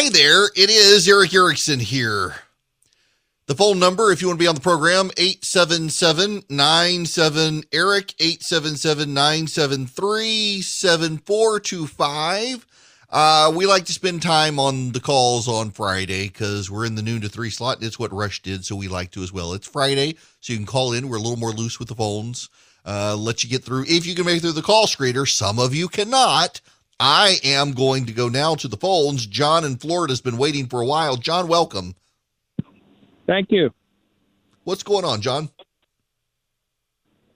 Hi there. It is Erick Erickson here. The phone number, if you want to be on the program, 877-97 Eric, 877-973-7425. Uh, we like to spend time on the calls on Friday because we're in the noon to three slot. And it's what Rush did, so we like to as well. It's Friday, so you can call in. We're a little more loose with the phones. Uh, let you get through. If you can make through the call screener, some of you cannot. I am going to go now to the phones. John in Florida has been waiting for a while. John, welcome. Thank you. What's going on, John?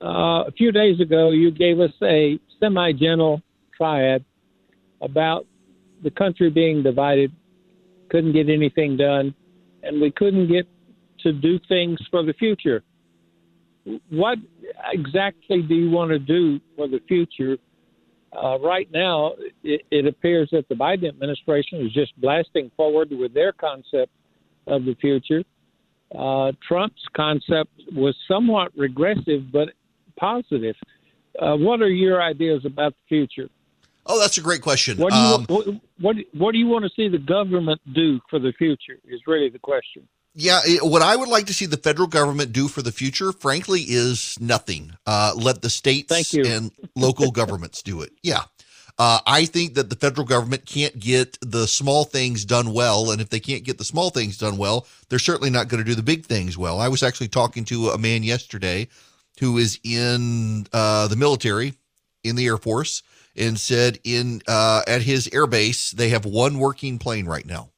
Uh, a few days ago, you gave us a semi gentle triad about the country being divided, couldn't get anything done, and we couldn't get to do things for the future. What exactly do you want to do for the future? Uh, right now, it, it appears that the Biden administration is just blasting forward with their concept of the future uh, Trump's concept was somewhat regressive but positive. Uh, what are your ideas about the future? Oh, that's a great question. What do you, um, what, what, what do you want to see the government do for the future? Is really the question. Yeah, what I would like to see the federal government do for the future, frankly, is nothing. Uh, let the states and local governments do it. Yeah, uh, I think that the federal government can't get the small things done well. And if they can't get the small things done well, they're certainly not going to do the big things well. I was actually talking to a man yesterday who is in uh, the military, in the Air Force, and said in uh, at his air base they have one working plane right now,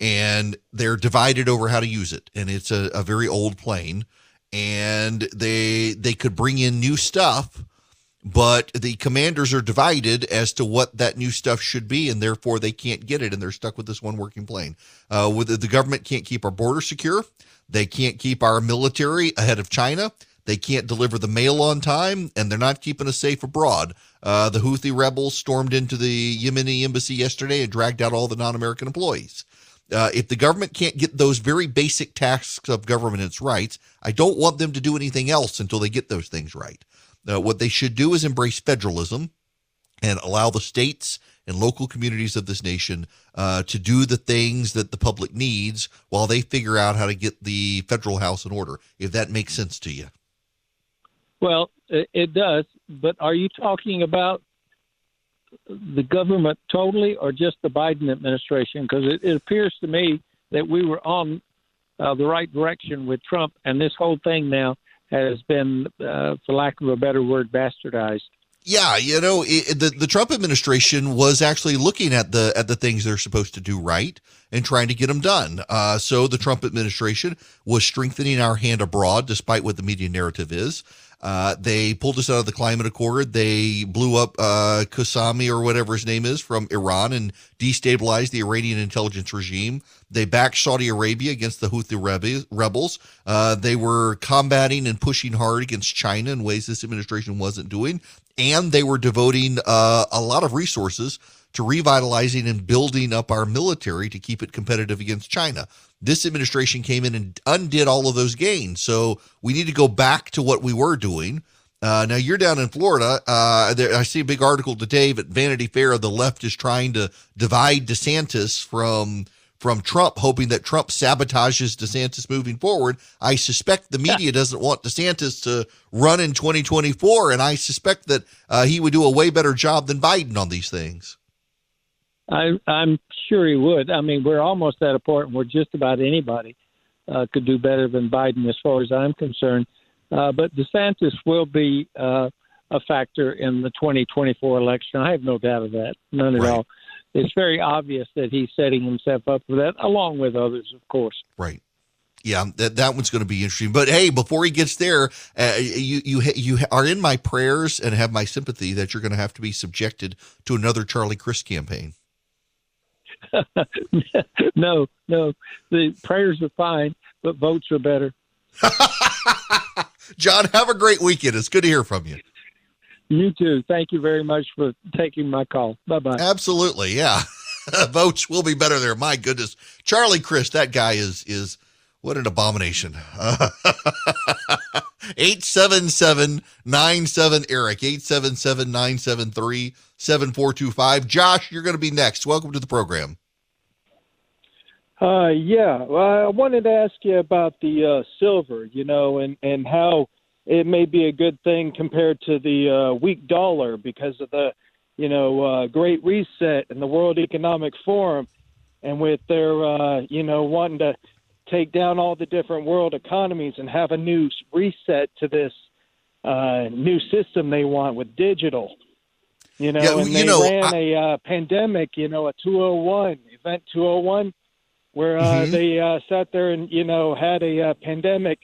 and they're divided over how to use it, and it's a, a very old plane, and they they could bring in new stuff but the commanders are divided as to what that new stuff should be, and therefore they can't get it, and they're stuck with this one working plane. Uh, with the government can't keep our border secure, they can't keep our military ahead of China. They can't deliver the mail on time, and they're not keeping us safe abroad. Uh, the Houthi rebels stormed into the Yemeni embassy yesterday and dragged out all the non-American employees. Uh, if the government can't get those very basic tasks of governance rights, I don't want them to do anything else until they get those things right. Uh, what they should do is embrace federalism and allow the states and local communities of this nation uh, to do the things that the public needs while they figure out how to get the federal house in order, if that makes sense to you. Well, it does. But are you talking about the government totally or just the Biden administration? Because it, it appears to me that we were on uh, the right direction with Trump, and this whole thing now has been, uh, for lack of a better word, bastardized. Yeah, you know, it, the the Trump administration was actually looking at the at the things they're supposed to do right and trying to get them done. Uh, so the Trump administration was strengthening our hand abroad, despite what the media narrative is. Uh, they pulled us out of the climate accord. They blew up uh, Qasemi or whatever his name is from Iran and destabilized the Iranian intelligence regime. They backed Saudi Arabia against the Houthi rebels. Uh, they were combating and pushing hard against China in ways this administration wasn't doing. And they were devoting uh, a lot of resources to revitalizing and building up our military to keep it competitive against China. This administration came in and undid all of those gains. So we need to go back to what we were doing. Uh, now you're down in Florida. Uh, there, I see a big article today at Vanity Fair. Of the left is trying to divide DeSantis from from Trump, hoping that Trump sabotages DeSantis moving forward. I suspect the media doesn't want DeSantis to run in 2024, and I suspect that uh, he would do a way better job than Biden on these things. I, I'm sure he would. I mean, we're almost at a point where just about anybody uh, could do better than Biden, as far as I'm concerned. Uh, but DeSantis will be uh, a factor in the 2024 election. I have no doubt of that, none at right. all. It's very obvious that he's setting himself up for that, along with others, of course. Right. Yeah, that that one's going to be interesting. But hey, before he gets there, uh, you you you are in my prayers and have my sympathy that you're going to have to be subjected to another Charlie Crist campaign. no, no. The prayers are fine, but votes are better. John, have a great weekend. It's good to hear from you. You too. Thank you very much for taking my call. Bye bye. Absolutely. Yeah. votes will be better there. My goodness. Charlie Crist, that guy is is what an abomination. 877 97 Eric, 877 973 7425. Josh, you're going to be next. Welcome to the program. Uh, yeah. Well, I wanted to ask you about the uh, silver, you know, and, and how it may be a good thing compared to the uh, weak dollar because of the, you know, uh, Great Reset and the World Economic Forum, and with their, uh, you know, wanting to take down all the different world economies and have a new reset to this uh, new system they want with digital. You know, yeah, and they know, ran I... a uh, pandemic, you know, a 201 event 201 where uh, mm-hmm. they uh, sat there and you know had a uh, pandemic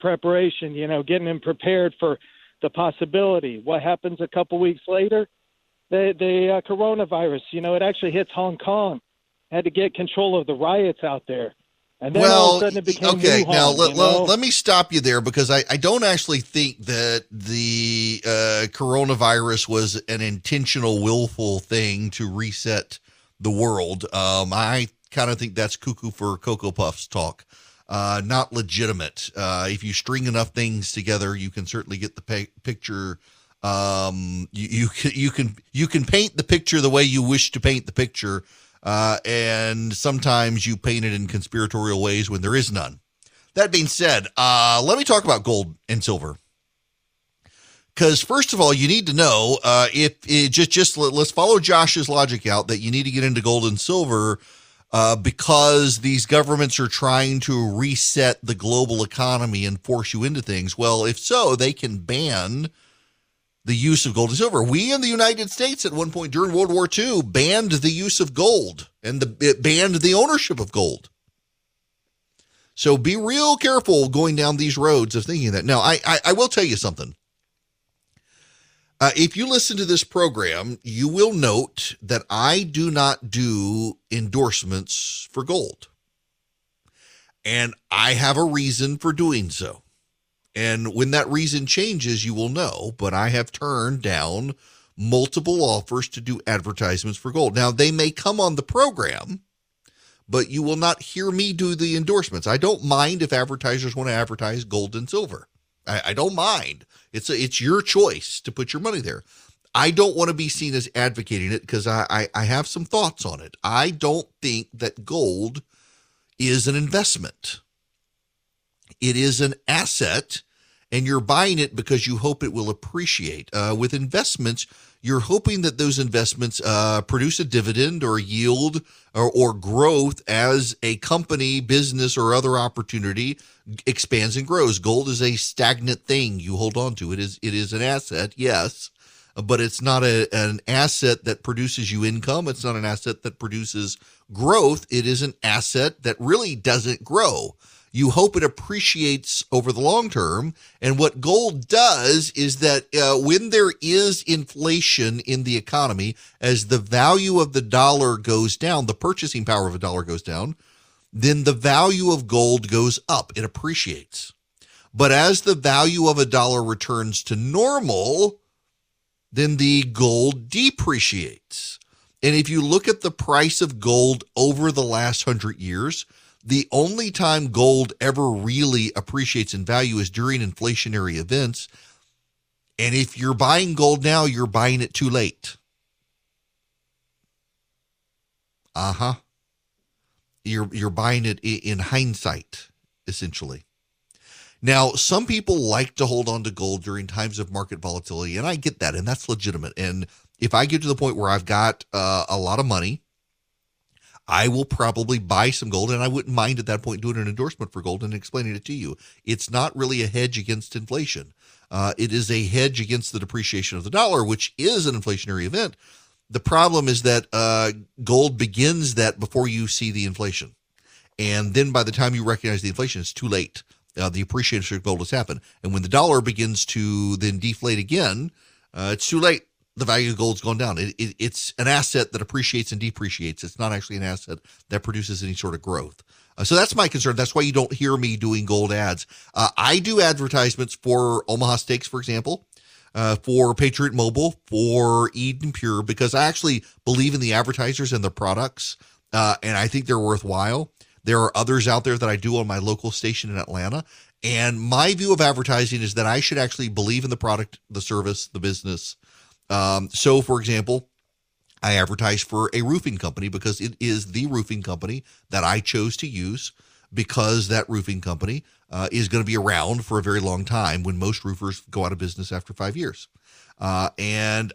preparation, you know, getting them prepared for the possibility. What happens a couple weeks later? The the uh, coronavirus, you know, it actually hits Hong Kong. Had to get control of the riots out there. And then well, all of a sudden it became okay. Wuhan, now let, let, let, me stop you there because I, I don't actually think that the uh, coronavirus was an intentional, willful thing to reset the world. Um, I kind of think that's cuckoo for Cocoa Puffs talk. Uh, not legitimate. Uh, if you string enough things together, you can certainly get the pe- picture. Um, you, you can you can you can paint the picture the way you wish to paint the picture, uh, and sometimes you paint it in conspiratorial ways when there is none. That being said, uh, let me talk about gold and silver. Because first of all, you need to know uh, if it just just let, us follow Josh's logic out that you need to get into gold and silver uh, because these governments are trying to reset the global economy and force you into things. Well, if so, they can ban the use of gold and silver. We in the United States at one point during World War II banned the use of gold and the, it banned the ownership of gold. So be real careful going down these roads of thinking that. Now, I, I, I will tell you something. Uh, if you listen to this program, you will note that I do not do endorsements for gold. And I have a reason for doing so. And when that reason changes, you will know. But I have turned down multiple offers to do advertisements for gold. Now, they may come on the program, but you will not hear me do the endorsements. I don't mind if advertisers want to advertise gold and silver. I, I don't mind. It's a, it's your choice to put your money there. I don't want to be seen as advocating it because I, I, I have some thoughts on it. I don't think that gold is an investment. It is an asset, and you're buying it because you hope it will appreciate. Uh, with investments, you're hoping that those investments uh, produce a dividend or yield or, or growth as a company, business, or other opportunity expands and grows. Gold is a stagnant thing you hold on to. It is it is an asset, yes, but it's not a, an asset that produces you income. It's not an asset that produces growth. It is an asset that really doesn't grow you hope it appreciates over the long term. And what gold does is that uh, when there is inflation in the economy, as the value of the dollar goes down, the purchasing power of a dollar goes down, then the value of gold goes up. It appreciates. But as the value of a dollar returns to normal, then the gold depreciates. And if you look at the price of gold over the last hundred years, the only time gold ever really appreciates in value is during inflationary events. And if you're buying gold now, you're buying it too late. Uh huh. You're you're buying it in hindsight, essentially. Now, some people like to hold on to gold during times of market volatility, and I get that, and that's legitimate. And if I get to the point where I've got uh, a lot of money I will probably buy some gold, and I wouldn't mind at that point doing an endorsement for gold and explaining it to you. It's not really a hedge against inflation. Uh, it is a hedge against the depreciation of the dollar, which is an inflationary event. The problem is that uh, gold begins that before you see the inflation. And then by the time you recognize the inflation, it's too late. Uh, the appreciation of gold has happened. And when the dollar begins to then deflate again, uh, it's too late the value of gold's gone down. It, it, it's an asset that appreciates and depreciates. It's not actually an asset that produces any sort of growth. Uh, so that's my concern. That's why you don't hear me doing gold ads. Uh, I do advertisements for Omaha Steaks, for example, uh, for Patriot Mobile, for Eden Pure, because I actually believe in the advertisers and the products, uh, and I think they're worthwhile. There are others out there that I do on my local station in Atlanta. And my view of advertising is that I should actually believe in the product, the service, the business, um, so, for example, I advertise for a roofing company because it is the roofing company that I chose to use because that roofing company uh, is going to be around for a very long time when most roofers go out of business after five years. Uh, and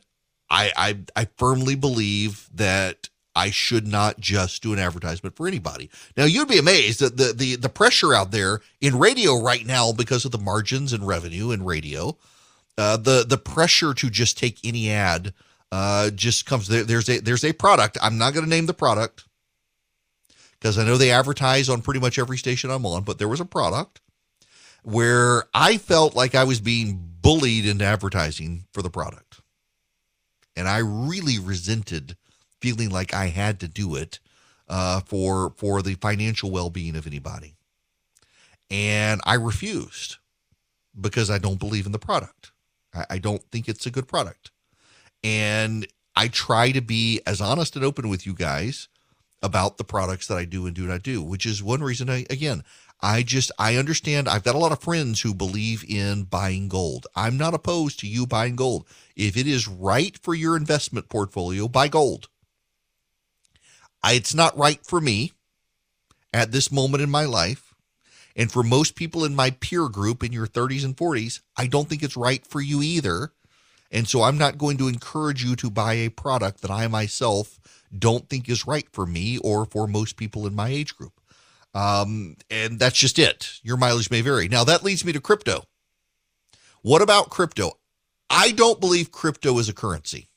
I, I, I firmly believe that I should not just do an advertisement for anybody. Now you'd be amazed that the the the pressure out there in radio right now because of the margins and revenue in radio, uh, the the pressure to just take any ad uh, just comes there. There's a there's a product. I'm not going to name the product because I know they advertise on pretty much every station I'm on, but there was a product where I felt like I was being bullied into advertising for the product. And I really resented feeling like I had to do it uh, for for the financial well-being of anybody. And I refused because I don't believe in the product. I, I don't think it's a good product. And I try to be as honest and open with you guys about the products that I do and do not do, which is one reason I again I just I understand I've got a lot of friends who believe in buying gold. I'm not opposed to you buying gold. If it is right for your investment portfolio, buy gold. I, it's not right for me at this moment in my life. And for most people in my peer group in your 30s and 40s, I don't think it's right for you either. And so I'm not going to encourage you to buy a product that I myself don't think is right for me or for most people in my age group. Um, and that's just it. Your mileage may vary. Now, that leads me to crypto. What about crypto? I don't believe crypto is a currency.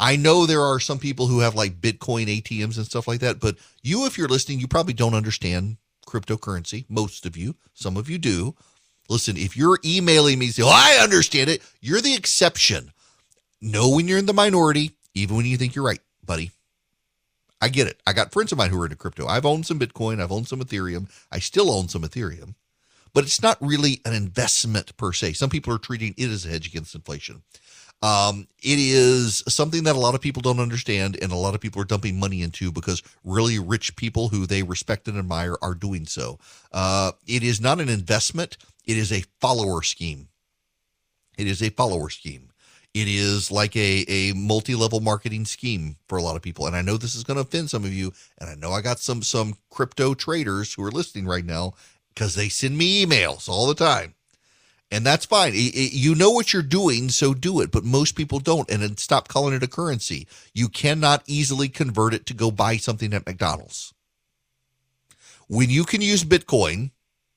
I know there are some people who have like Bitcoin ATMs and stuff like that, but you, if you're listening, you probably don't understand cryptocurrency. Most of you, some of you do. Listen, if you're emailing me, say, oh, I understand it, you're the exception. Know when you're in the minority, even when you think you're right, buddy. I get it. I got friends of mine who are into crypto. I've owned some Bitcoin, I've owned some Ethereum, I still own some Ethereum, but it's not really an investment per se. Some people are treating it as a hedge against inflation. Um, it is something that a lot of people don't understand, and a lot of people are dumping money into because really rich people who they respect and admire are doing so. Uh, it is not an investment, it is a follower scheme. It is a follower scheme. It is like a, a multi level marketing scheme for a lot of people. And I know this is going to offend some of you. And I know I got some some crypto traders who are listening right now because they send me emails all the time and that's fine. You know what you're doing, so do it. But most people don't, and stop calling it a currency. You cannot easily convert it to go buy something at McDonald's. When you can use Bitcoin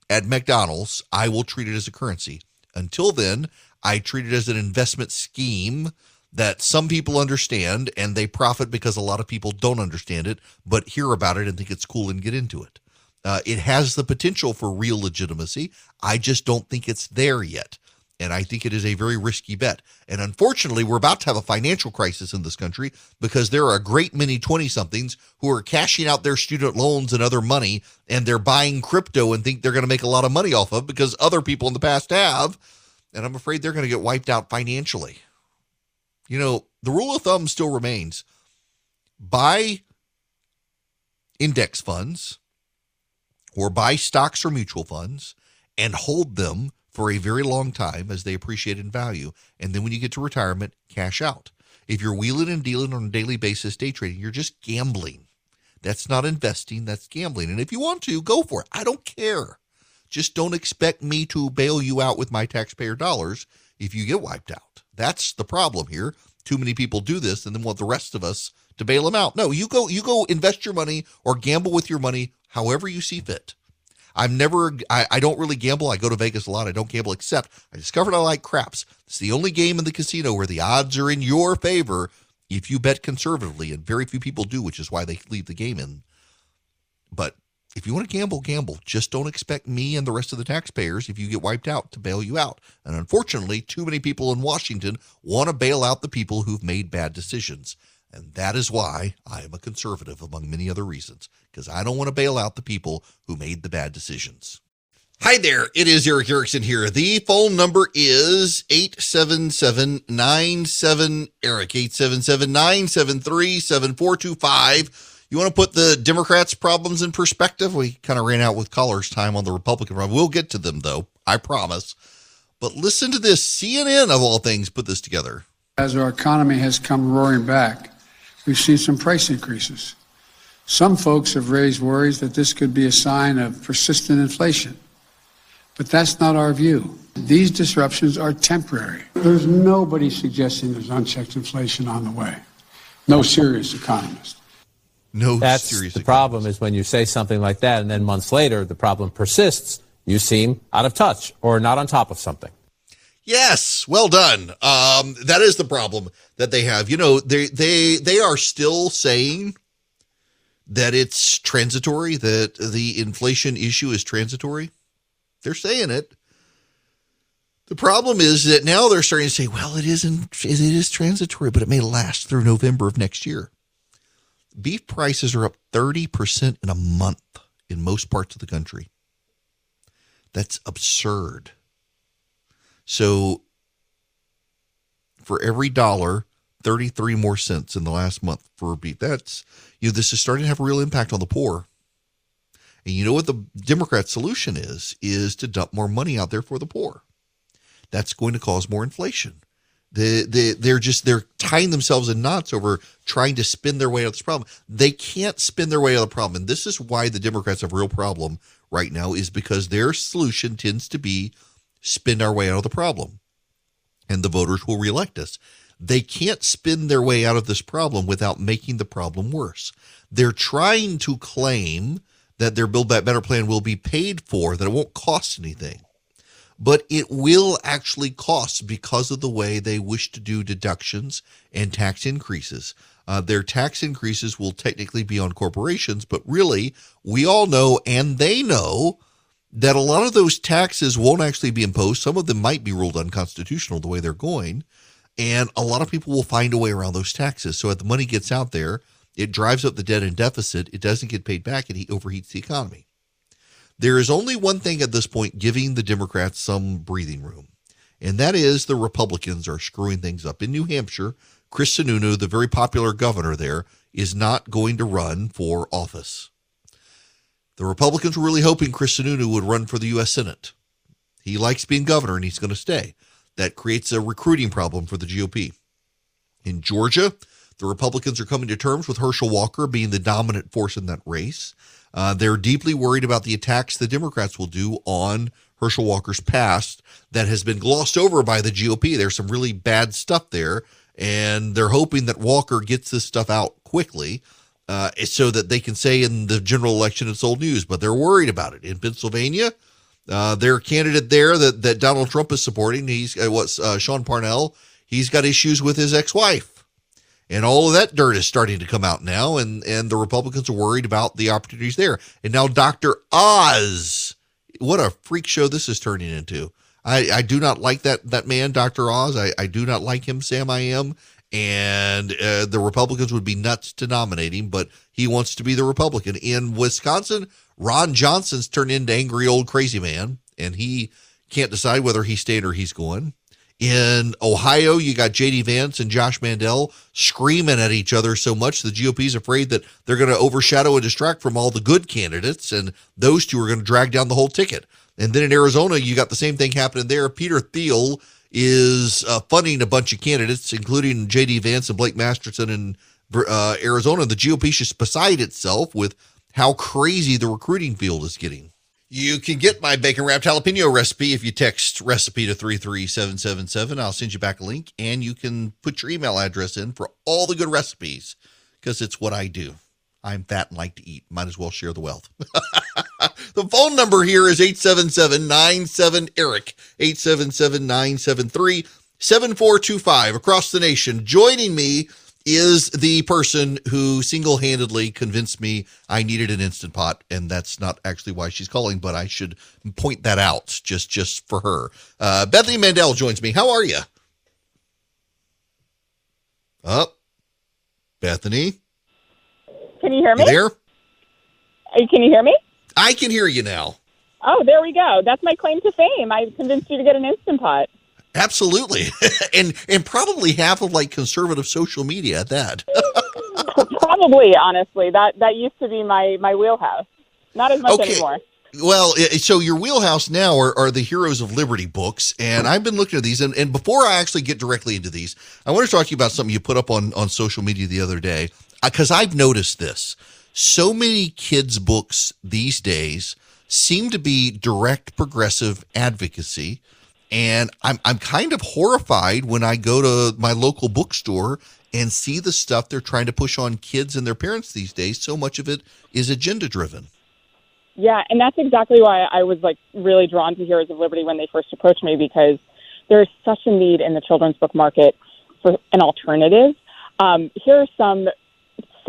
at McDonald's, I will treat it as a currency. Until then, I treat it as an investment scheme that some people understand and they profit because a lot of people don't understand it, but hear about it and think it's cool and get into it. Uh, it has the potential for real legitimacy. I just don't think it's there yet. And I think it is a very risky bet. And unfortunately, we're about to have a financial crisis in this country because there are a great many 20 somethings who are cashing out their student loans and other money and they're buying crypto and think they're going to make a lot of money off of because other people in the past have. And I'm afraid they're going to get wiped out financially. You know, the rule of thumb still remains buy index funds or buy stocks or mutual funds and hold them for a very long time as they appreciate in value. And then when you get to retirement, cash out. If you're wheeling and dealing on a daily basis, day trading, you're just gambling. That's not investing, that's gambling. And if you want to, go for it. I don't care. Just don't expect me to bail you out with my taxpayer dollars if you get wiped out. That's the problem here. Too many people do this and then want the rest of us to bail them out. No, you go you go invest your money or gamble with your money however you see fit. I'm never, I, I don't really gamble. I go to Vegas a lot. I don't gamble, except I discovered I like craps. It's the only game in the casino where the odds are in your favor if you bet conservatively, and very few people do, which is why they leave the game in. But if you want to gamble, gamble. Just don't expect me and the rest of the taxpayers, if you get wiped out, to bail you out. And unfortunately, too many people in Washington want to bail out the people who've made bad decisions. And that is why I am a conservative, among many other reasons, because I don't want to bail out the people who made the bad decisions. Hi there, it is Erick Erickson here. The phone number is 877-97-ERIC, 877-973-7425. You want to put the Democrats' problems in perspective? We kind of ran out with callers time on the Republican front. We'll get to them, though, I promise. But listen to this. CNN, of all things, put this together. As our economy has come roaring back, we've seen some price increases. Some folks have raised worries that this could be a sign of persistent inflation. But that's not our view. These disruptions are temporary. There's nobody suggesting there's unchecked inflation on the way. No serious economist. No That's serious the economist. problem is when you say something like that and then months later the problem persists, you seem out of touch or not on top of something. Yes, well done. Um, that is the problem that they have. You know, they they they are still saying that it's transitory, that the inflation issue is transitory. They're saying it. The problem is that now they're starting to say, well, it isn't it is transitory, but it may last through November of next year. Beef prices are up 30% in a month in most parts of the country. That's absurd. So for every dollar, 33 more cents in the last month for beef. That's, you know, this is starting to have a real impact on the poor. And you know what the Democrat solution is? Is to dump more money out there for the poor. That's going to cause more inflation. They, they, they're just, they're tying themselves in knots over trying to spin their way out of this problem. They can't spin their way out of the problem. And this is why the Democrats have a real problem right now is because their solution tends to be spin our way out of the problem and the voters will reelect us. They can't spin their way out of this problem without making the problem worse. They're trying to claim that their Build Back Better plan will be paid for, that it won't cost anything. But it will actually cost because of the way they wish to do deductions and tax increases. Uh, their tax increases will technically be on corporations, but really, we all know and they know that a lot of those taxes won't actually be imposed. Some of them might be ruled unconstitutional the way they're going. And a lot of people will find a way around those taxes. So as the money gets out there, it drives up the debt and deficit. It doesn't get paid back and it overheats the economy. There is only one thing at this point giving the Democrats some breathing room, and that is the Republicans are screwing things up. In New Hampshire, Chris Sununu, the very popular governor there, is not going to run for office. The Republicans were really hoping Chris Sununu would run for the U.S. Senate. He likes being governor and he's going to stay. That creates a recruiting problem for the GOP. In Georgia, the Republicans are coming to terms with Herschel Walker being the dominant force in that race. Uh, they're deeply worried about the attacks the Democrats will do on Herschel Walker's past that has been glossed over by the GOP. There's some really bad stuff there, and they're hoping that Walker gets this stuff out quickly uh, so that they can say in the general election it's old news. But they're worried about it. In Pennsylvania, uh, their candidate there that, that Donald Trump is supporting, he's uh, what's uh, Sean Parnell, he's got issues with his ex-wife and all of that dirt is starting to come out now and and the republicans are worried about the opportunities there and now dr oz what a freak show this is turning into i i do not like that that man dr oz i i do not like him sam i am and uh, the republicans would be nuts to nominate him but he wants to be the republican in wisconsin ron johnson's turned into angry old crazy man and he can't decide whether he's staying or he's going in Ohio, you got J.D. Vance and Josh Mandel screaming at each other so much the GOP is afraid that they're going to overshadow and distract from all the good candidates, and those two are going to drag down the whole ticket. And then in Arizona, you got the same thing happening there. Peter Thiel is uh, funding a bunch of candidates, including J.D. Vance and Blake Masterson in uh, Arizona. The GOP is beside itself with how crazy the recruiting field is getting. You can get my bacon wrapped jalapeno recipe if you text recipe to 33777. I'll send you back a link and you can put your email address in for all the good recipes because it's what I do. I'm fat and like to eat. Might as well share the wealth. the phone number here is 877 97 Eric, 877 973 7425 across the nation. Joining me is the person who single-handedly convinced me I needed an instant pot, and that's not actually why she's calling, but I should point that out just just for her. Uh, Bethany Mandel joins me. How are you? Up, oh, Bethany. Can you hear me? You there? Can you hear me? I can hear you now. Oh, there we go. That's my claim to fame. I convinced you to get an instant pot. Absolutely, and and probably half of like conservative social media at that. probably, honestly, that that used to be my my wheelhouse. Not as much okay. anymore. Well, so your wheelhouse now are, are, the Heroes of Liberty books, and I've been looking at these. And, and, before I actually get directly into these, I want to talk to you about something you put up on, on social media the other day, because uh, I've noticed this. So many kids' books these days seem to be direct progressive advocacy. And I'm, I'm kind of horrified when I go to my local bookstore and see the stuff they're trying to push on kids and their parents these days. So much of it is agenda driven. Yeah, and that's exactly why I was like really drawn to Heroes of Liberty when they first approached me because there's such a need in the children's book market for an alternative. Um, here are some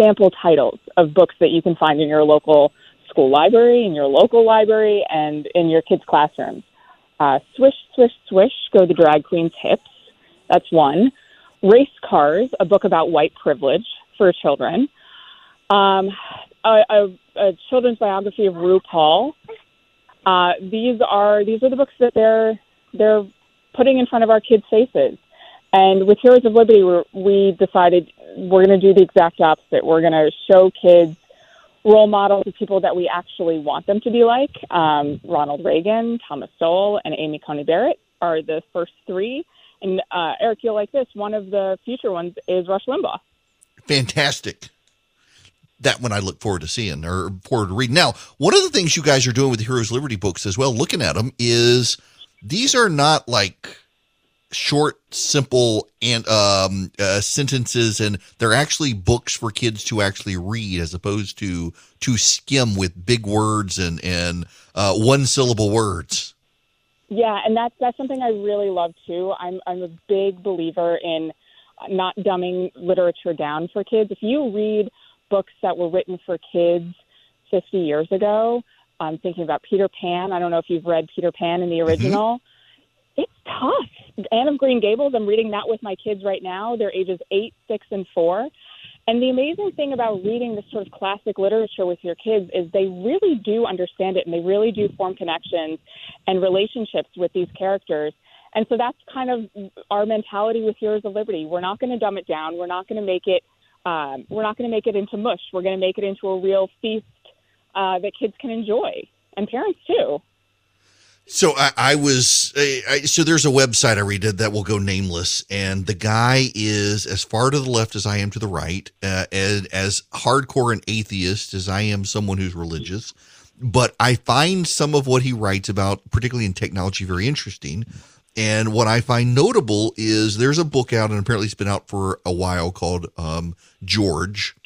sample titles of books that you can find in your local school library, in your local library, and in your kids' classrooms. Uh, swish, swish, swish, go the drag queen's hips. That's one. Race Cars, a book about white privilege for children. Um, a, a, a, children's biography of RuPaul. Uh, these are these are the books that they're they're putting in front of our kids' faces. And with Heroes of Liberty, we decided we're going to do the exact opposite. We're going to show kids role models of people that we actually want them to be like. Um, Ronald Reagan, Thomas Sowell, and Amy Coney Barrett are the first three. And uh, Eric, you'll like this. One of the future ones is Rush Limbaugh. Fantastic. That one I look forward to seeing or forward to reading. Now, one of the things you guys are doing with the Heroes of Liberty books as well, looking at them, is these are not like short, simple and um, uh, sentences, and they're actually books for kids to actually read, as opposed to to skim with big words and and uh, one syllable words. Yeah, and that's that's something I really love too. I'm I'm a big believer in not dumbing literature down for kids. If you read books that were written for kids 50 years ago, I'm thinking about Peter Pan. I don't know if you've read Peter Pan in the mm-hmm. original. Mm-hmm it's tough. Anne of Green Gables, I'm reading that with my kids right now. They're ages eight, six, and four. And the amazing thing about reading this sort of classic literature with your kids is they really do understand it and they really do form connections and relationships with these characters. And so that's kind of our mentality with Heroes of Liberty. We're not going to dumb it down. We're not going to make it. Um, we're not going to make it into mush. We're going to make it into a real feast uh, that kids can enjoy and parents too. So I, I was I, so there's a website I read that will go nameless, and the guy is as far to the left as I am to the right, uh, and as hardcore an atheist as I am someone who's religious. But I find some of what he writes about, particularly in technology, very interesting. And what I find notable is there's a book out, and apparently it's been out for a while, called um, George,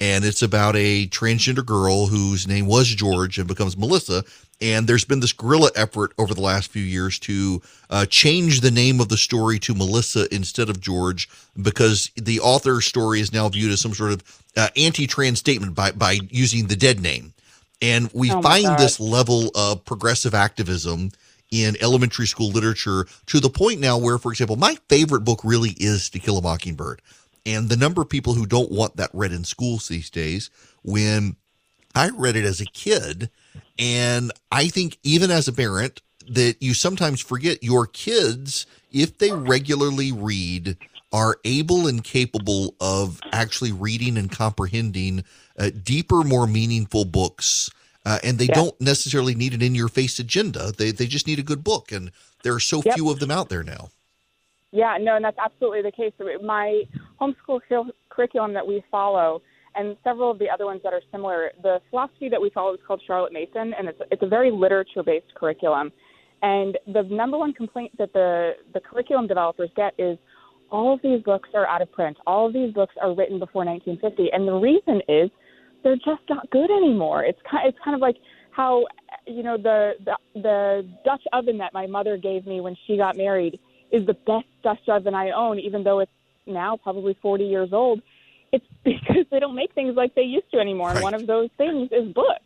and it's about a transgender girl whose name was George and becomes Melissa, and there's been this guerrilla effort over the last few years to uh, change the name of the story to Melissa instead of George because the author's story is now viewed as some sort of uh, anti-trans statement by by using the dead name. And we oh find God. this level of progressive activism in elementary school literature to the point now where, for example, my favorite book really is To Kill a Mockingbird. And the number of people who don't want that read in schools these days, when I read it as a kid, and I think even as a parent, that you sometimes forget your kids, if they regularly read, are able and capable of actually reading and comprehending uh, deeper, more meaningful books. Uh, and they don't necessarily need an in your face agenda. They, they just need a good book. And there are so yep. few of them out there now. Yeah, no, and that's absolutely the case. My homeschool curriculum that we follow and several of the other ones that are similar. The philosophy that we follow is called Charlotte Mason, and it's it's a very literature based curriculum. And the number one complaint that the the curriculum developers get is all of these books are out of print. All of these books are written before 1950, and the reason is they're just not good anymore. It's kind it's kind of like how you know the, the the Dutch oven that my mother gave me when she got married is the best Dutch oven I own, even though it's now probably 40 years old it's because they don't make things like they used to anymore. Right. And one of those things is books.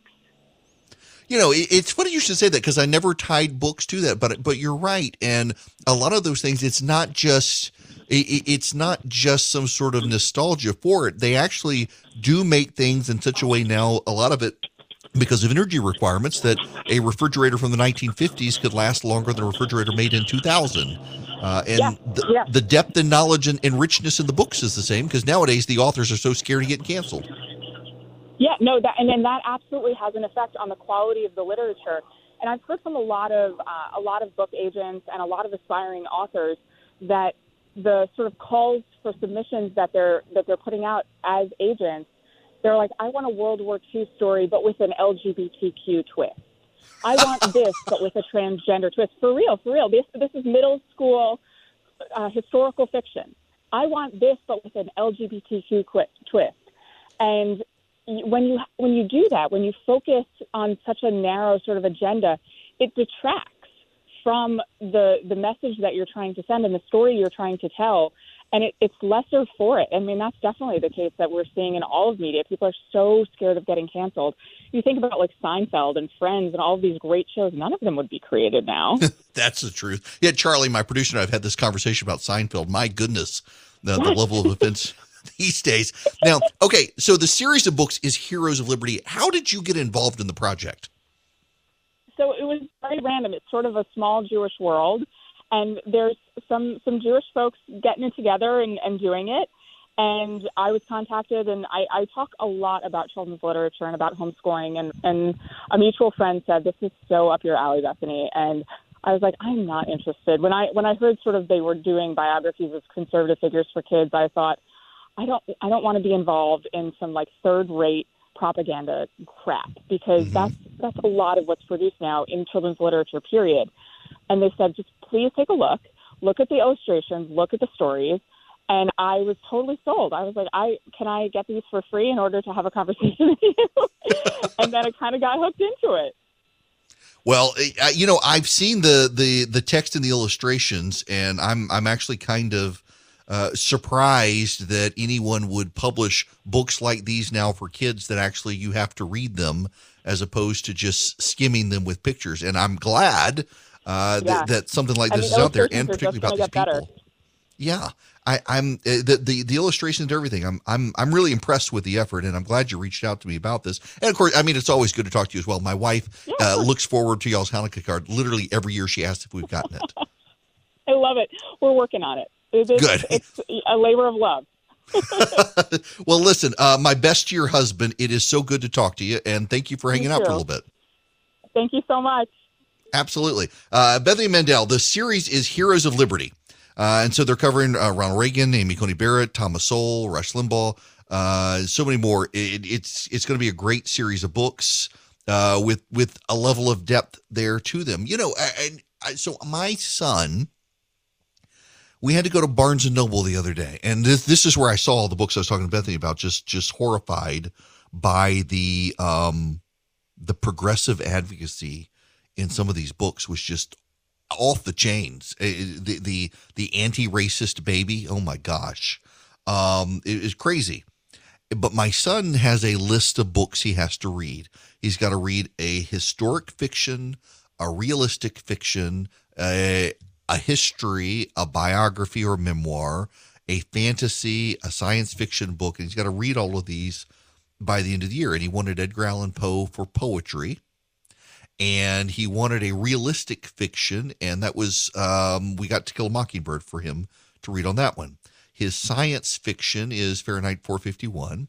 You know, it's funny you should say that because I never tied books to that, but but you're right, and a lot of those things, it's not just it's not just some sort of nostalgia for it. They actually do make things in such a way now. A lot of it because of energy requirements that a refrigerator from the 1950s could last longer than a refrigerator made in 2000. Uh, and yeah, the, yeah. the, depth and knowledge and, and, richness in the books is the same because nowadays the authors are so scared of getting canceled. Yeah, no, that and then that absolutely has an effect on the quality of the literature. And I've heard from a lot of uh, a lot of book agents and a lot of aspiring authors that the sort of calls for submissions that they're that they're putting out as agents, they're like, I want a World War II story, but with an LGBTQ twist. I want this, but with a transgender twist. For real, for real. This this is middle school uh, historical fiction. I want this, but with an LGBTQ twist. And when you when you do that, when you focus on such a narrow sort of agenda, it detracts from the the message that you're trying to send and the story you're trying to tell, and it, it's lesser for it. I mean, that's definitely the case that we're seeing in all of media. People are so scared of getting canceled. You think about like Seinfeld and Friends and all of these great shows; none of them would be created now. that's the truth. Yeah, Charlie, my producer, and I've had this conversation about Seinfeld. My goodness, the, the level of offense these days. Now, okay, so the series of books is Heroes of Liberty. How did you get involved in the project? So it was very random. It's sort of a small Jewish world, and there's some some Jewish folks getting it together and, and doing it. And I was contacted, and I, I talk a lot about children's literature and about homeschooling. And, and a mutual friend said, "This is so up your alley, Bethany." And I was like, I'm not interested. When I when I heard sort of they were doing biographies of conservative figures for kids, I thought, I don't I don't want to be involved in some like third rate propaganda crap because mm-hmm. that's that's a lot of what's produced now in children's literature period. And they said just please take a look, look at the illustrations, look at the stories. And I was totally sold. I was like, I can I get these for free in order to have a conversation with you? and then I kind of got hooked into it. Well, uh, you know, I've seen the the the text and the illustrations, and I'm I'm actually kind of uh, surprised that anyone would publish books like these now for kids that actually you have to read them as opposed to just skimming them with pictures. And I'm glad uh, yeah. th- that something like this is out there, and particularly about these people. Better. Yeah, I, am uh, the, the the illustrations and everything. I'm I'm I'm really impressed with the effort, and I'm glad you reached out to me about this. And of course, I mean, it's always good to talk to you as well. My wife yeah. uh, looks forward to y'all's Hanukkah card. Literally every year, she asks if we've gotten it. I love it. We're working on it. It is, Good. It's a labor of love. well, listen, uh, my best to your husband. It is so good to talk to you, and thank you for hanging out for a little bit. Thank you so much. Absolutely. Uh, Bethany Mandel, the series is Heroes of Liberty. Uh, and so they're covering uh, Ronald Reagan, Amy Coney Barrett, Thomas Sowell, Rush Limbaugh, uh, so many more. It, it's it's going to be a great series of books uh, with with a level of depth there to them. You know, and so my son we had to go to Barnes and Noble the other day, and this this is where I saw all the books I was talking to Bethany about. Just just horrified by the um the progressive advocacy in some of these books was just off the chains. Eh, eh, the the the anti-racist baby. Oh my gosh, um, it is crazy. But my son has a list of books he has to read. He's got to read a historic fiction, a realistic fiction, a, a history, a biography or memoir, a fantasy, a science fiction book, and he's got to read all of these by the end of the year. And he wanted Edgar Allan Poe for poetry, and he wanted a realistic fiction, and that was um, we got To Kill a Mockingbird for him to read on that one. His science fiction is Fahrenheit 451,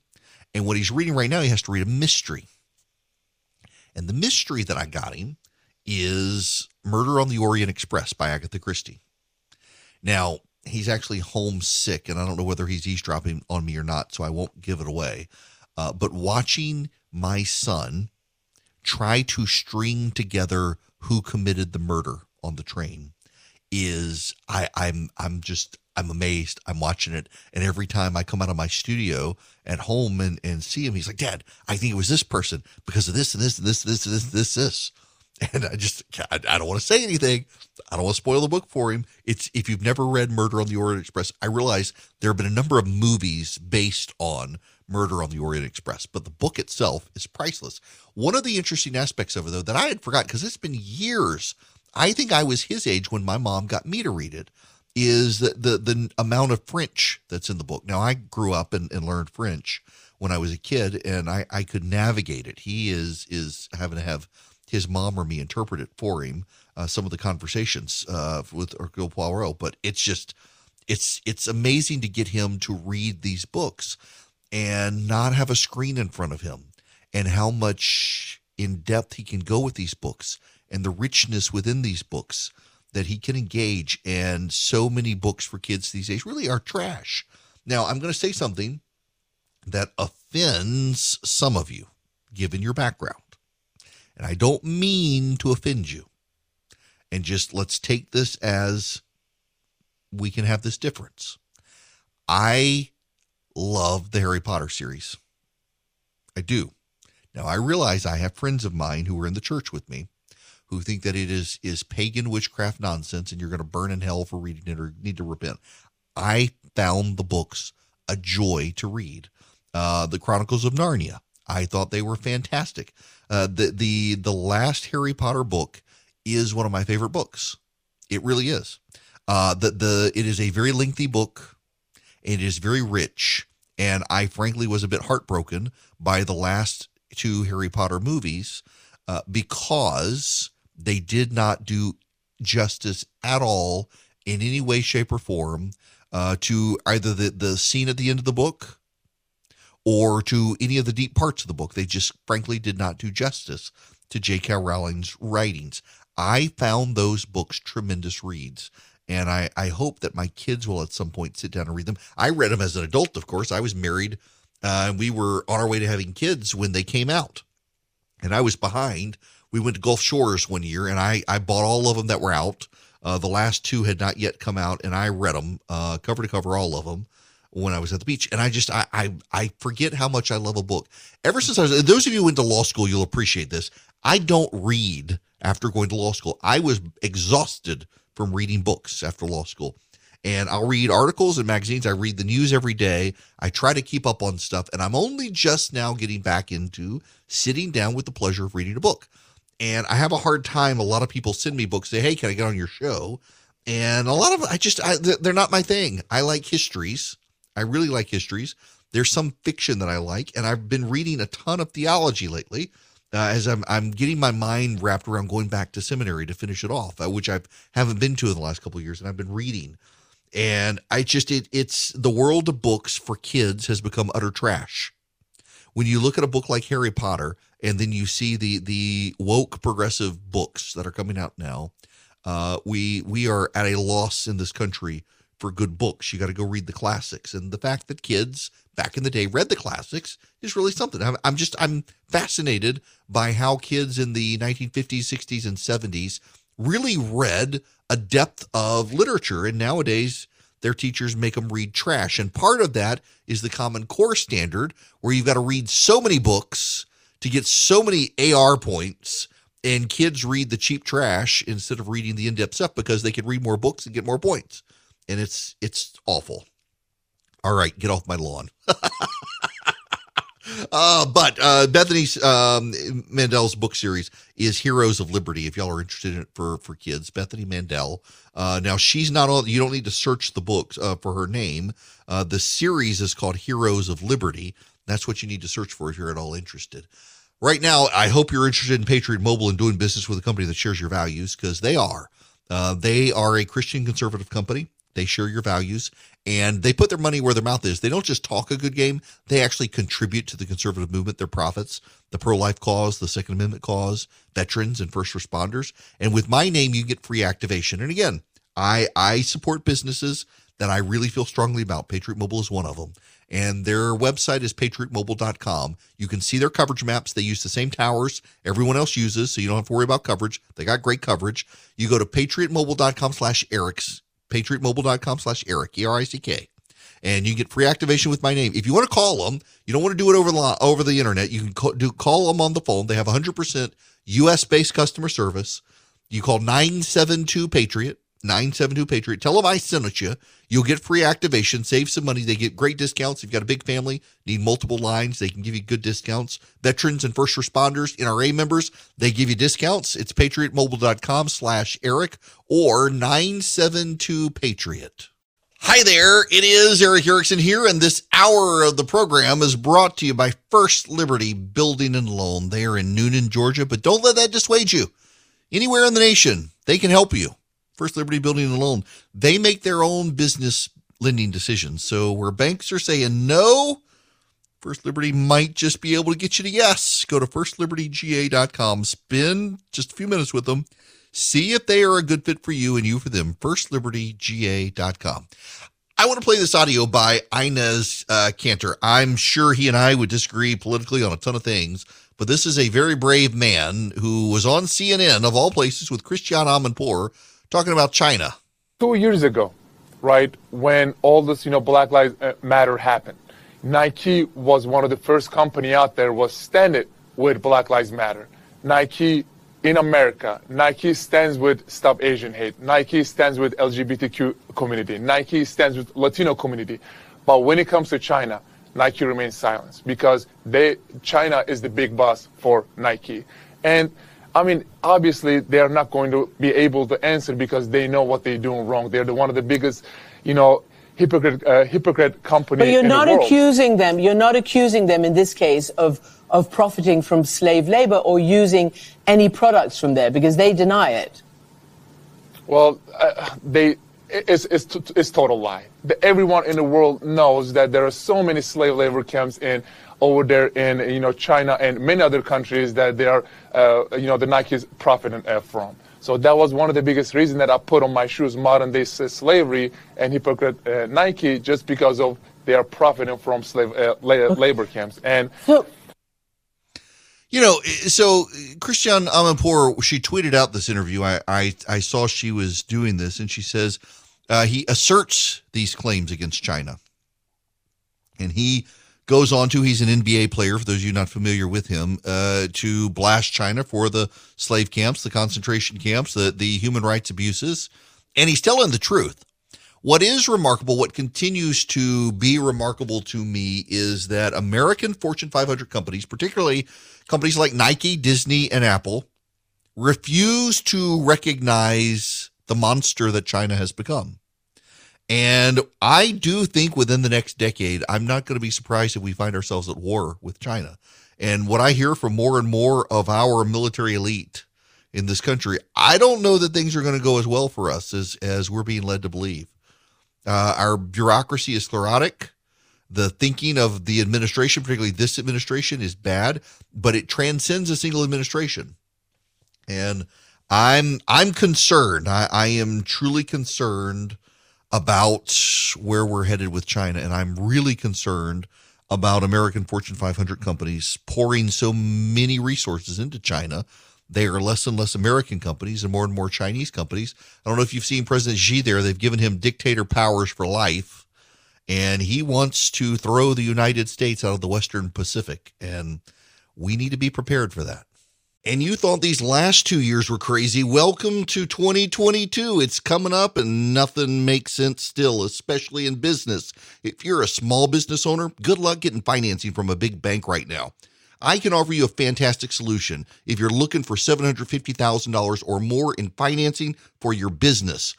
and what he's reading right now, he has to read a mystery. And the mystery that I got him is Murder on the Orient Express by Agatha Christie. Now, he's actually homesick, and I don't know whether he's eavesdropping on me or not, so I won't give it away. Uh, but watching my son try to string together who committed the murder on the train is I, I'm I'm just I'm amazed. I'm watching it, and every time I come out of my studio at home and, and see him, he's like, "Dad, I think it was this person because of this and this and this and this and this this this." and I just I, I don't want to say anything. I don't want to spoil the book for him. It's if you've never read Murder on the Orient Express, I realize there have been a number of movies based on Murder on the Orient Express, but the book itself is priceless. One of the interesting aspects of it, though, that I had forgotten because it's been years. I think I was his age when my mom got me to read it. Is the the, the amount of French that's in the book? Now I grew up and, and learned French when I was a kid, and I I could navigate it. He is is having to have his mom or me interpret it for him. Uh, some of the conversations uh, with Hercule Poirot, but it's just it's it's amazing to get him to read these books and not have a screen in front of him and how much in depth he can go with these books and the richness within these books that he can engage. And so many books for kids these days really are trash. Now, I'm going to say something that offends some of you, given your background. And I don't mean to offend you. And just let's take this as we can have this difference. I love the Harry Potter series. I do. Now I realize I have friends of mine who are in the church with me who think that it is is pagan witchcraft nonsense and you're going to burn in hell for reading it or need to repent. I found the books a joy to read. Uh, the Chronicles of Narnia. I thought they were fantastic. Uh, the the the last Harry Potter book is one of my favorite books. It really is. Uh, the the it is a very lengthy book. It is very rich, and I frankly was a bit heartbroken by the last two Harry Potter movies uh, because they did not do justice at all in any way, shape, or form uh, to either the the scene at the end of the book or to any of the deep parts of the book. They just frankly did not do justice to J.K. Rowling's writings. I found those books tremendous reads. And I, I hope that my kids will at some point sit down and read them. I read them as an adult, of course. I was married uh, and we were on our way to having kids when they came out. And I was behind. We went to Gulf Shores one year and I, I bought all of them that were out. Uh, the last two had not yet come out and I read them uh, cover to cover, all of them when I was at the beach. And I just, I, I, I forget how much I love a book. Ever since I was, those of you who went to law school, you'll appreciate this. I don't read after going to law school. I was exhausted from reading books after law school. And I'll read articles and magazines. I read the news every day. I try to keep up on stuff. And I'm only just now getting back into sitting down with the pleasure of reading a book. And I have a hard time. A lot of people send me books, say, Hey, can I get on your show? And a lot of I just, I, they're not my thing. I like histories. I really like histories. There's some fiction that I like, and I've been reading a ton of theology lately. Uh, as I'm, I'm getting my mind wrapped around going back to seminary to finish it off, uh, which I haven't been to in the last couple of years, and I've been reading. And I just, it, it's the world of books for kids has become utter trash. When you look at a book like Harry Potter, and then you see the the woke progressive books that are coming out now, uh, we we are at a loss in this country for good books. You got to go read the classics. And the fact that kids back in the day read the classics is really something. I'm, I'm just, I'm fascinated by how kids in the 1950s, 60s, and 70s really read a depth of literature. And nowadays, their teachers make them read trash. And part of that is the Common Core standard, where you've got to read so many books to get so many AR points. And kids read the cheap trash instead of reading the in depth stuff because they can read more books and get more points and it's it's awful. All right, get off my lawn. uh, but uh, Bethany um, Mandel's book series is Heroes of Liberty. If y'all are interested in it for for kids, Bethany Mandel. Uh, now she's not on. You don't need to search the books uh, for her name. Uh, the series is called Heroes of Liberty. That's what you need to search for if you're at all interested. Right now, I hope you're interested in Patriot Mobile and doing business with a company that shares your values because they are. Uh, they are a Christian conservative company. They share your values and they put their money where their mouth is. They don't just talk a good game, they actually contribute to the conservative movement, their profits, the pro life cause, the Second Amendment cause, veterans, and first responders. And with my name, you get free activation. And again, I, I support businesses that I really feel strongly about. Patriot Mobile is one of them. And their website is patriotmobile.com. You can see their coverage maps. They use the same towers everyone else uses, so you don't have to worry about coverage. They got great coverage. You go to patriotmobile.com slash Erick's patriotmobile.com slash Erick, E-R-I-C-K. And you get free activation with my name. If you want to call them, you don't want to do it over the over the internet. You can call, do call them on the phone. They have 100% U.S. based customer service. You call 972 Patriot. 972 Patriot. Tell them I sent you. You'll get free activation, save some money. They get great discounts. If you've got a big family, need multiple lines, they can give you good discounts. Veterans and first responders, NRA members, they give you discounts. It's patriotmobile.com slash Erick or 972 Patriot. Hi there, it is Erick Erickson here, and this hour of the program is brought to you by First Liberty Building and Loan. They are in Newnan, Georgia, but don't let that dissuade you. Anywhere in the nation, they can help you. First Liberty Building and Loan, they make their own business lending decisions. So where banks are saying no, First Liberty might just be able to get you to yes. Go to firstlibertyga.com, spend just a few minutes with them, see if they are a good fit for you and you for them. Firstlibertyga.com. I want to play this audio by Enes uh, Kanter. I'm sure he and I would disagree politically on a ton of things, but this is a very brave man who was on CNN, of all places, with Christiane Amanpour talking about China. Two years ago, right, when all this, you know, Black Lives uh, Matter happened, Nike was one of the first company out there was standing with Black Lives Matter. Nike in America, Nike stands with Stop Asian Hate. Nike stands with LGBTQ community. Nike stands with Latino community. But when it comes to China, Nike remains silent because they China is the big boss for Nike. And I mean, obviously they are not going to be able to answer because they know what they're doing wrong. They're the, one of the biggest, you know, hypocrite uh, hypocrite company. But you're not the accusing them. You're not accusing them in this case of of profiting from slave labor or using any products from there because they deny it. Well, uh, they it's, it's, it's total lie. The, everyone in the world knows that there are so many slave labor camps in over there in you know China and many other countries that they are uh, you know the Nike's profiting uh, from. So that was one of the biggest reasons that I put on my shoes modern day slavery and hypocrite uh, Nike just because of they are profiting from slave uh, labor camps and. So- you know, so Christiane Amanpour, she tweeted out this interview. I, I, I saw she was doing this, and she says uh, he asserts these claims against China. And he goes on to, he's an NBA player, for those of you not familiar with him, uh, to blast China for the slave camps, the concentration camps, the, the human rights abuses. And he's telling the truth. What is remarkable, what continues to be remarkable to me, is that American Fortune 500 companies, particularly companies like Nike, Disney, and Apple refuse to recognize the monster that China has become. And I do think within the next decade, I'm not going to be surprised if we find ourselves at war with China. And what I hear from more and more of our military elite in this country, I don't know that things are going to go as well for us as, as we're being led to believe. Uh, our bureaucracy is sclerotic the thinking of the administration, particularly this administration, is bad, but it transcends a single administration. And I'm I'm concerned. I, I am truly concerned about where we're headed with China, and I'm really concerned about American Fortune 500 companies pouring so many resources into China. They are less and less American companies and more and more Chinese companies. I don't know if you've seen President Xi there. They've given him dictator powers for life and he wants to throw the United States out of the Western Pacific. And we need to be prepared for that. And you thought these last two years were crazy. Welcome to 2022. It's coming up and nothing makes sense still, especially in business. If you're a small business owner, good luck getting financing from a big bank right now. I can offer you a fantastic solution if you're looking for $750,000 or more in financing for your business.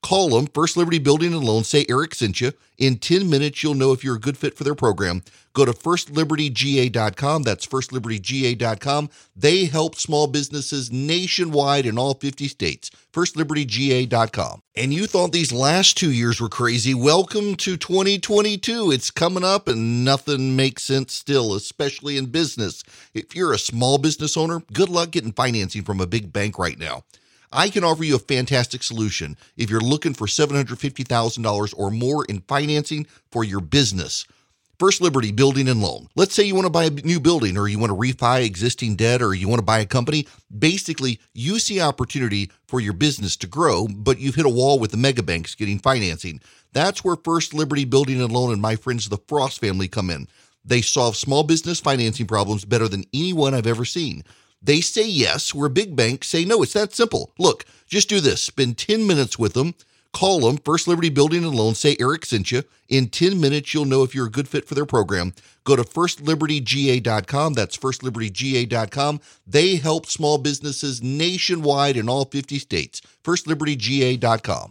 Call them, First Liberty Building and Loan. Say Erick sent you. In 10 minutes, you'll know if you're a good fit for their program. Go to firstlibertyga.com. That's firstlibertyga.com. They help small businesses nationwide in all 50 states. Firstlibertyga.com. And you thought these last two years were crazy. Welcome to 2022. It's coming up and nothing makes sense still, especially in business. If you're a small business owner, good luck getting financing from a big bank right now. I can offer you a fantastic solution if you're looking for $750,000 or more in financing for your business. First Liberty Building and Loan. Let's say you want to buy a new building or you want to refi existing debt or you want to buy a company. Basically, you see opportunity for your business to grow, but you've hit a wall with the mega banks getting financing. That's where First Liberty Building and Loan and my friends the Frost family come in. They solve small business financing problems better than anyone I've ever seen. They say yes, where big banks say no. It's that simple. Look, just do this. Spend 10 minutes with them. Call them, First Liberty Building and Loan, say Erick sent you. In 10 minutes, you'll know if you're a good fit for their program. Go to firstlibertyga.com. That's firstlibertyga.com. They help small businesses nationwide in all 50 states. Firstlibertyga.com.